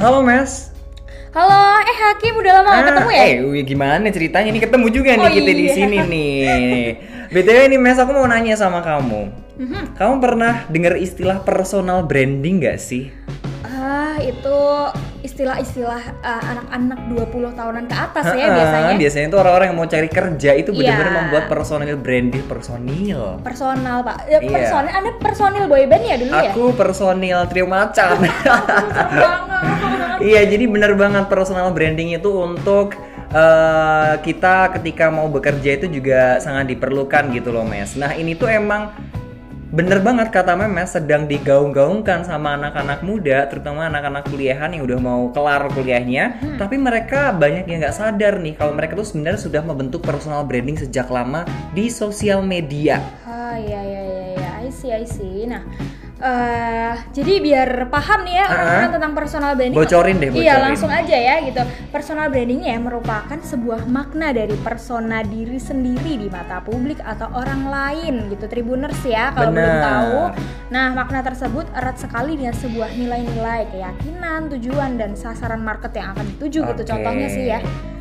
Halo Mas. Halo, eh Hakim udah lama gak ketemu ya? Eh, wih, gimana ceritanya? Ini ketemu juga nih Oh, kita di iya. sini nih. BTW nih Mas, aku mau nanya sama kamu. Mhm. Kamu pernah dengar istilah personal branding gak sih? Ah, itu istilah-istilah uh, anak-anak 20 tahunan ke atas ya biasanya. Biasanya itu orang-orang yang mau cari kerja itu benar-benar Iya. membuat personal branding personil. Personal, Pak. Ya, Iya. personil, Anda personil boyband ya dulu ya? Aku personil trio macan. Iya, jadi benar banget personal branding itu untuk eh, kita ketika mau bekerja itu juga sangat diperlukan gitu loh, Mes. Nah, ini tuh emang bener banget kata Memes sedang digaung-gaungkan sama anak-anak muda, terutama anak-anak kuliahan yang udah mau kelar kuliahnya. Tapi mereka banyak yang nggak sadar nih kalau mereka tuh sebenarnya sudah membentuk personal branding sejak lama di sosial media. Ah, iya iya iya iya. I see, I see. Nah, eh jadi biar paham nih ya orang-orang tentang personal branding. Bocorin deh, Iya, bocorin. langsung aja ya gitu. Personal branding ya merupakan sebuah makna dari persona diri sendiri di mata publik atau orang lain gitu. Tribuners ya kalau belum tahu. Nah, makna tersebut erat sekali dengan sebuah nilai-nilai, keyakinan, tujuan dan sasaran market yang akan dituju gitu. Oke. Contohnya sih ya.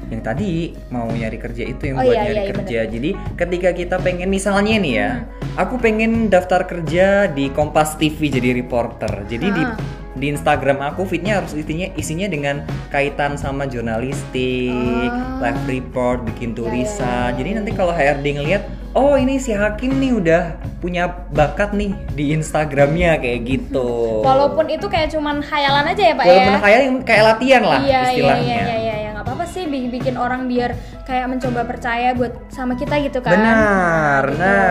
Yang tadi mau nyari kerja itu yang Oh, buat iya, nyari iya, iya, kerja. Jadi ketika kita pengen misalnya nih ya, aku pengen daftar kerja di Kompas TV jadi reporter. Jadi di Ah. di Instagram aku fitnya harus isinya isinya dengan kaitan sama jurnalistik, Ah. live report, bikin Ya, tulisan. Jadi nanti kalau HRD ngelihat, oh ini si Hakim nih udah punya bakat nih di Instagramnya kayak gitu. Walaupun itu kayak cuman khayalan aja ya, Pak Walaupun ya. kayak kayak latihan lah iya, istilahnya. Iya, iya, iya, iya, nggak apa-apa sih bikin, bikin orang biar kayak mencoba percaya buat sama kita gitu kan. Benar. Gitu. Nah,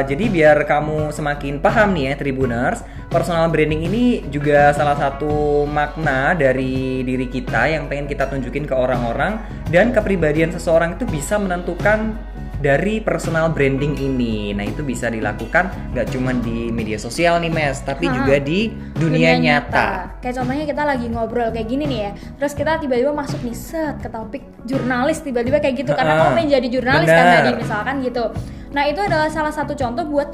eh, jadi biar kamu semakin paham nih ya Tribuners, personal branding ini juga salah satu makna dari diri kita yang pengen kita tunjukin ke orang-orang dan kepribadian seseorang itu bisa menentukan dari personal branding ini. Nah, itu bisa dilakukan nggak cuma di media sosial nih, Mes, tapi Ha-ha. juga di dunia, nyata. Kayak contohnya kita lagi ngobrol kayak gini nih ya. Terus kita tiba-tiba masuk nih set ke topik jurnalis tiba-tiba kayak gitu karena kamu pengen jadi jurnalis kan Benar. tadi misalkan gitu. Nah, itu adalah salah satu contoh buat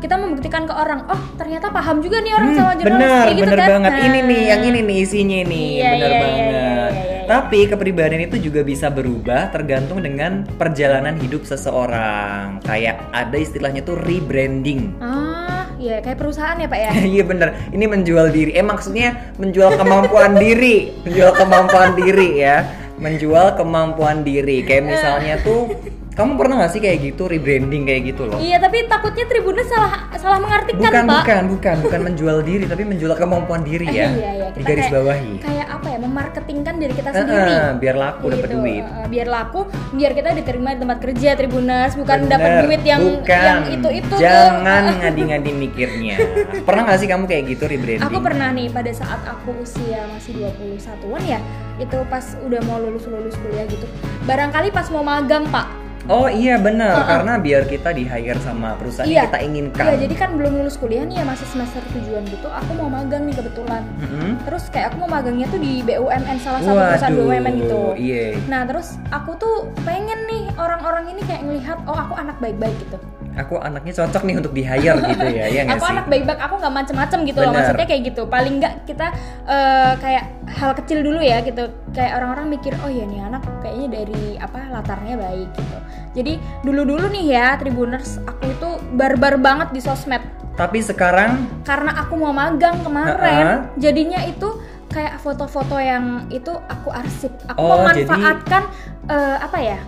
kita membuktikan ke orang, oh ternyata paham juga nih orang Hmm, sama jurnalis benar, kayak gitu benar kan. banget. Ini Nah. nih, yang ini nih isinya nih, Iya, benar iya, iya, banget. iya, iya, iya. Tapi kepribadian itu juga bisa berubah tergantung dengan perjalanan hidup seseorang. Kayak ada istilahnya tuh rebranding. Ah, iya kayak perusahaan ya, Pak ya. Iya bener, ini menjual diri. Eh maksudnya menjual kemampuan diri, menjual kemampuan diri ya, menjual kemampuan diri. Kayak misalnya tuh, kamu pernah gak sih kayak gitu rebranding kayak gitu loh? Iya, tapi takutnya Tribunnya salah salah mengartikan, Bukan, Pak. bukan, bukan, bukan menjual diri, tapi menjual kemampuan diri ya. Iya, iya, Di kita garis kayak- bawahi. Kayak apa ya? Memarketingkan diri kita sendiri. biar laku dapat Gitu, duit. eh, biar laku, biar kita diterima di tempat kerja Tribuners, bukan dapat duit yang bukan. yang itu-itu tuh. Jangan ngadi-ngadi mikirnya. Pernah gak sih kamu kayak gitu rebranding? Aku pernah nih pada saat aku usia masih 21-an ya, itu pas udah mau lulus-lulus kuliah gitu. Barangkali pas mau magang, Pak. Oh iya benar, Heeh. karena biar kita di hire sama perusahaan Iya. yang kita inginkan. Iya, jadi kan belum lulus kuliah nih ya masih semester tujuan gitu. Aku mau magang nih kebetulan. Mm-mm. Terus kayak aku mau magangnya tuh di BUMN salah satu perusahaan Waduh, BUMN gitu. Iya. Nah terus aku tuh pengen nih orang-orang ini kayak ngelihat oh aku anak baik-baik gitu. Aku anaknya cocok nih untuk di hire gitu ya, ya aku sih? anak baik-baik, aku nggak macem-macem gitu loh. Benar. Maksudnya kayak gitu. Paling nggak kita eh, kayak hal kecil dulu ya gitu. Kayak orang-orang mikir oh ya nih anak kayaknya dari apa latarnya baik gitu. Jadi dulu-dulu nih ya Tribuners aku itu barbar banget di sosmed Tapi sekarang karena aku mau magang kemarin Ha-ha. jadinya itu kayak foto-foto yang itu aku arsip aku Oh, memanfaatkan eh, apa ya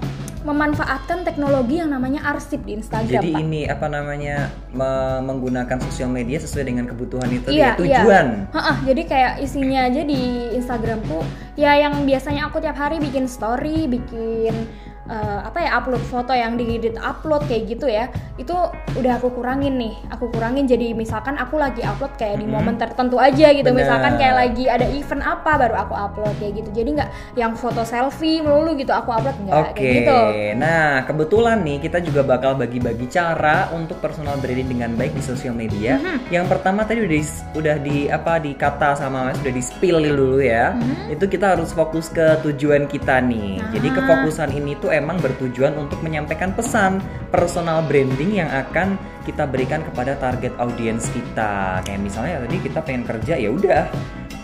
memanfaatkan teknologi yang namanya arsip di Instagram jadi Pak. ini apa namanya me- menggunakan sosial media sesuai dengan kebutuhan itu Iya, ya, tujuan. Iya. Ha-ha, jadi kayak isinya aja di Instagramku ya yang biasanya aku tiap hari bikin story, bikin eh, apa ya upload foto yang di edit upload kayak gitu ya. Itu udah aku kurangin nih. Aku kurangin jadi misalkan aku lagi upload kayak di Mhm. momen tertentu aja gitu. Benar. Misalkan kayak lagi ada event apa baru aku upload kayak gitu. Jadi nggak yang foto selfie melulu gitu aku upload nggak Oke, kayak gitu. nah kebetulan nih kita juga bakal bagi-bagi cara untuk personal branding dengan baik di sosial media. Mhm. Yang pertama tadi udah di, udah di apa dikata sama Mas udah di spill dulu ya. Mhm. Itu kita harus fokus ke tujuan kita nih. Jadi Ah. kefokusan ini tuh emang bertujuan untuk menyampaikan pesan personal branding yang akan kita berikan kepada target audiens kita. Kayak misalnya tadi kita pengen kerja ya udah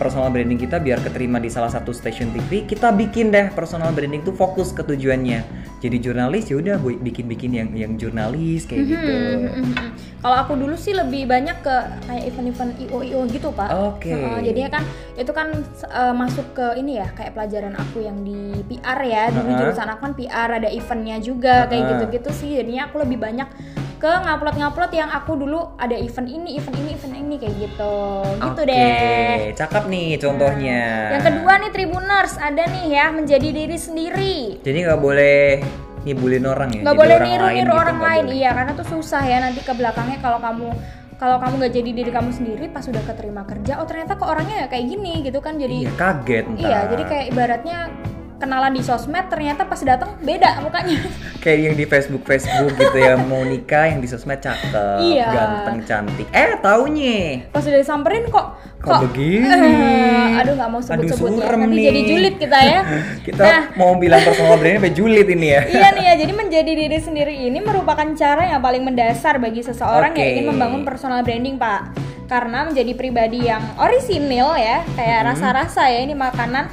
personal branding kita biar keterima di salah satu stasiun TV, kita bikin deh personal branding tuh fokus ke tujuannya. Jadi jurnalis ya udah bikin-bikin yang yang jurnalis kayak gitu. Mhm, mhm. Kalau aku dulu sih lebih banyak ke kayak event-event IO IO gitu pak. Oke. Heeh, jadinya kan itu kan eh, masuk ke ini ya kayak pelajaran aku yang di PR ya. Dulu Heeh. jurusan aku kan PR ada eventnya juga kayak Heeh. gitu-gitu sih. Jadinya aku lebih banyak ke ngupload-ngupload yang aku dulu ada event ini, event ini, event ini kayak gitu. Gitu Oke, deh. cakep nih contohnya. Yang kedua nih Tribuners ada nih ya menjadi diri sendiri. Jadi nggak boleh ngibulin orang ya. nggak boleh orang niru lain niru gitu, orang nggak lain iya karena tuh susah ya nanti ke belakangnya kalau kamu kalau kamu nggak jadi diri kamu sendiri pas udah keterima kerja oh ternyata kok orangnya ya kayak gini gitu kan jadi Iya kaget iya jadi kayak ibaratnya kenalan di sosmed ternyata pas datang beda mukanya kayak yang di Facebook Facebook gitu ya mau nikah yang di sosmed cakep, Iya. ganteng cantik. Eh taunya pas udah disamperin kok Kok begini? Eh, aduh nggak mau sebut sebut Aduh, ya nanti nih. jadi julid kita ya kita nah mau bilang personal branding sampai julid ini ya. Iya nih ya, jadi menjadi diri sendiri ini merupakan cara yang paling mendasar bagi seseorang yang Oke. ingin membangun personal branding, Pak. Karena menjadi pribadi yang orisinil ya, kayak rasa-rasa ya ini makanan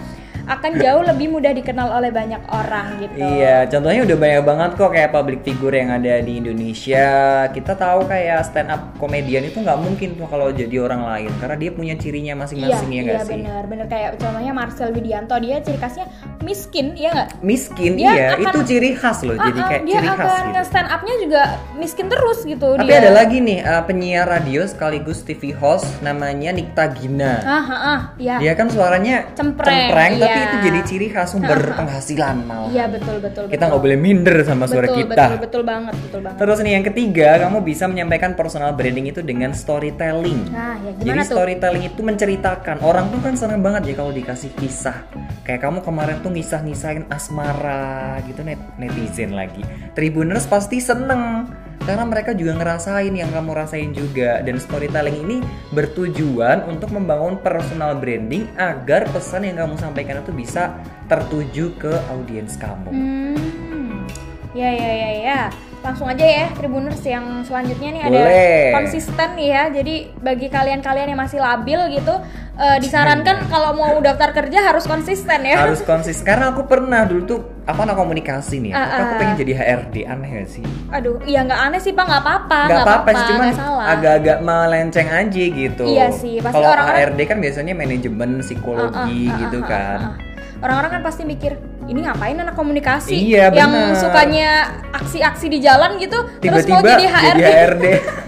akan jauh lebih mudah dikenal oleh banyak orang gitu. Iya, contohnya udah banyak banget kok kayak public figure yang ada di Indonesia. Kita tahu kayak stand up komedian itu nggak mungkin tuh kalau jadi orang lain karena dia punya cirinya Iya, masing-masing ya iya nggak sih? benar, benar kayak contohnya Marcel Widianto dia ciri khasnya miskin, ya nggak? Miskin Dia iya, akan- itu ciri khas loh. jadi Ah, ah, kayak dia ciri khas akan gitu. stand up-nya juga miskin terus gitu Tapi dia. ada lagi nih uh, penyiar radio sekaligus TV host namanya Nikta Gina. Ah, ah, ah, ya. Dia kan suaranya Cempreng, tapi iya. itu jadi ciri khas sumber penghasilan malah. Iya betul betul. Kita nggak boleh minder sama suara betul, kita. Betul betul banget, betul banget. Terus nih yang ketiga, kamu bisa menyampaikan personal branding itu dengan storytelling. Nah, ya Jadi gimana tuh? storytelling itu menceritakan. Orang tuh kan seneng banget ya kalau dikasih kisah. Kayak kamu kemarin tuh ngisah-ngisahin asmara gitu net netizen lagi. Tribuners pasti seneng karena mereka juga ngerasain yang kamu rasain juga dan storytelling ini bertujuan untuk membangun personal branding agar pesan yang kamu sampaikan itu bisa tertuju ke audiens kamu. Hmm. Ya ya ya ya. Langsung aja ya Tribuners yang selanjutnya nih ada Boleh. konsisten nih ya. Jadi bagi kalian-kalian yang masih labil gitu eh, disarankan kalau mau daftar kerja harus konsisten ya. harus konsisten karena aku pernah dulu tuh apa nah komunikasi nih Ah, aku, aku ah. pengen jadi HRD aneh gak sih Aduh, iya nggak aneh sih Pak, nggak apa-apa, nggak apa-apa sih cuman nggak salah. agak-agak melenceng aja gitu Iya sih, pasti kalau orang-orang- HRD kan biasanya manajemen psikologi Ah, ah, ah, gitu ah, kan ah, ah. Orang-orang kan pasti mikir ini ngapain anak komunikasi Iya, yang sukanya aksi-aksi di jalan gitu terus mau tiba-tiba jadi HRD. HRD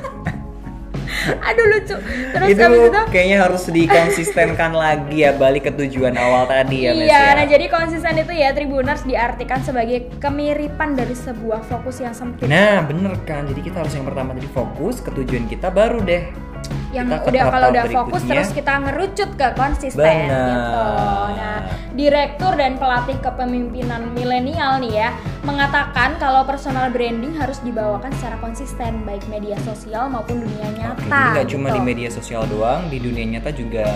Aduh lucu. Terus itu habis itu? kayaknya harus dikonsistenkan lagi ya balik ke tujuan awal tadi ya Iya, ya. nah jadi konsisten itu ya Tribuners diartikan sebagai kemiripan dari sebuah fokus yang sempit. Nah bener kan, jadi kita harus yang pertama tadi fokus ke tujuan kita baru deh yang Kita udah kalau udah fokus terus kita ngerucut ke konsisten Benar. gitu. Nah, direktur dan pelatih kepemimpinan milenial nih ya mengatakan kalau personal branding harus dibawakan secara konsisten baik media sosial maupun dunia nyata. Oke, jadi nggak cuma gitu. di media sosial doang, di dunia nyata juga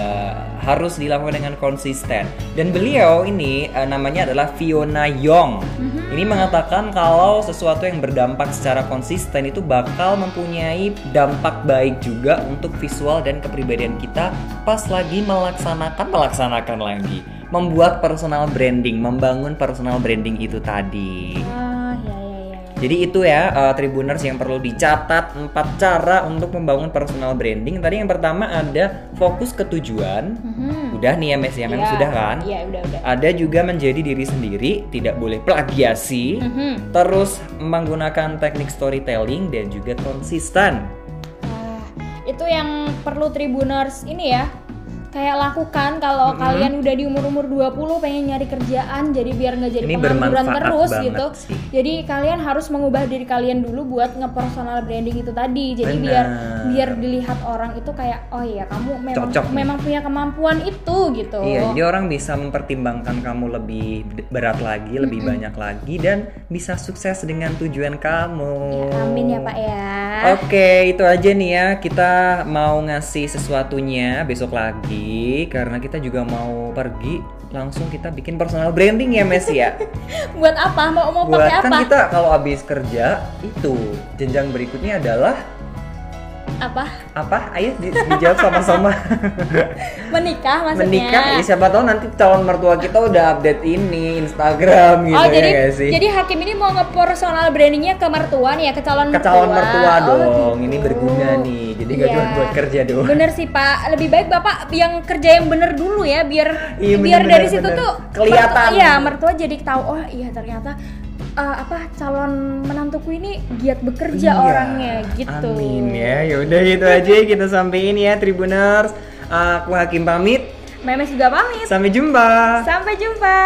harus dilakukan dengan konsisten. Dan beliau ini eh, namanya adalah Fiona Yong. Mhm. Ini mengatakan kalau sesuatu yang berdampak secara konsisten itu bakal mempunyai dampak baik juga untuk visual dan kepribadian kita pas lagi melaksanakan melaksanakan lagi membuat personal branding, membangun personal branding itu tadi. Ah, ya ya ya. Jadi itu ya uh, Tribuners yang perlu dicatat empat cara untuk membangun personal branding. Tadi yang pertama ada fokus ke tujuan. Mhm. Udah nih ya Mes ya, memang Iya, sudah kan? Iya, udah udah. Ada juga menjadi diri sendiri, tidak boleh plagiasi. Mhm. Terus menggunakan teknik storytelling dan juga konsisten. Ah, itu yang perlu tribuners ini ya kayak lakukan kalau kalian udah di umur-umur 20 pengen nyari kerjaan jadi biar nggak jadi Ini pengangguran terus gitu. sih. Jadi kalian harus mengubah diri kalian dulu buat nge-personal branding itu tadi. Jadi Benar. biar biar dilihat orang itu kayak oh iya kamu memang Cocok memang punya kemampuan itu gitu. Iya, jadi orang bisa mempertimbangkan kamu lebih berat lagi, lebih banyak lagi dan bisa sukses dengan tujuan kamu. Ya, amin ya Pak ya. Oke, itu aja nih ya. Kita mau ngasih sesuatunya besok lagi karena kita juga mau pergi. Langsung kita bikin personal branding ya, Mes ya. Buat apa? Mau mau Buat pakai kan apa? kita kalau habis kerja itu jenjang berikutnya adalah apa Apa? Ayo di- dijawab sama-sama. menikah maksudnya Menikah, ya siapa tahu nanti calon mertua kita udah update ini Instagram gitu Oh ya jadi nggak sih? jadi hakim ini mau nge-personal brandingnya ke mertua nih ya ke calon ke calon mertua Oh, dong. gitu. Ini berguna nih. Jadi nggak Iya. cuma buat kerja doang. Bener sih pak, lebih baik bapak yang kerja yang bener dulu ya biar Iya, biar bener, dari bener, situ tuh Kelihatan. mertua- Iya mertua jadi tahu oh iya ternyata eh, apa calon menantuku ini giat bekerja Iya. orangnya gitu. Amin ya. Ya udah gitu aja kita sampein ya Tribuners. Aku Hakim pamit. Memes juga pamit. Sampai jumpa. Sampai jumpa.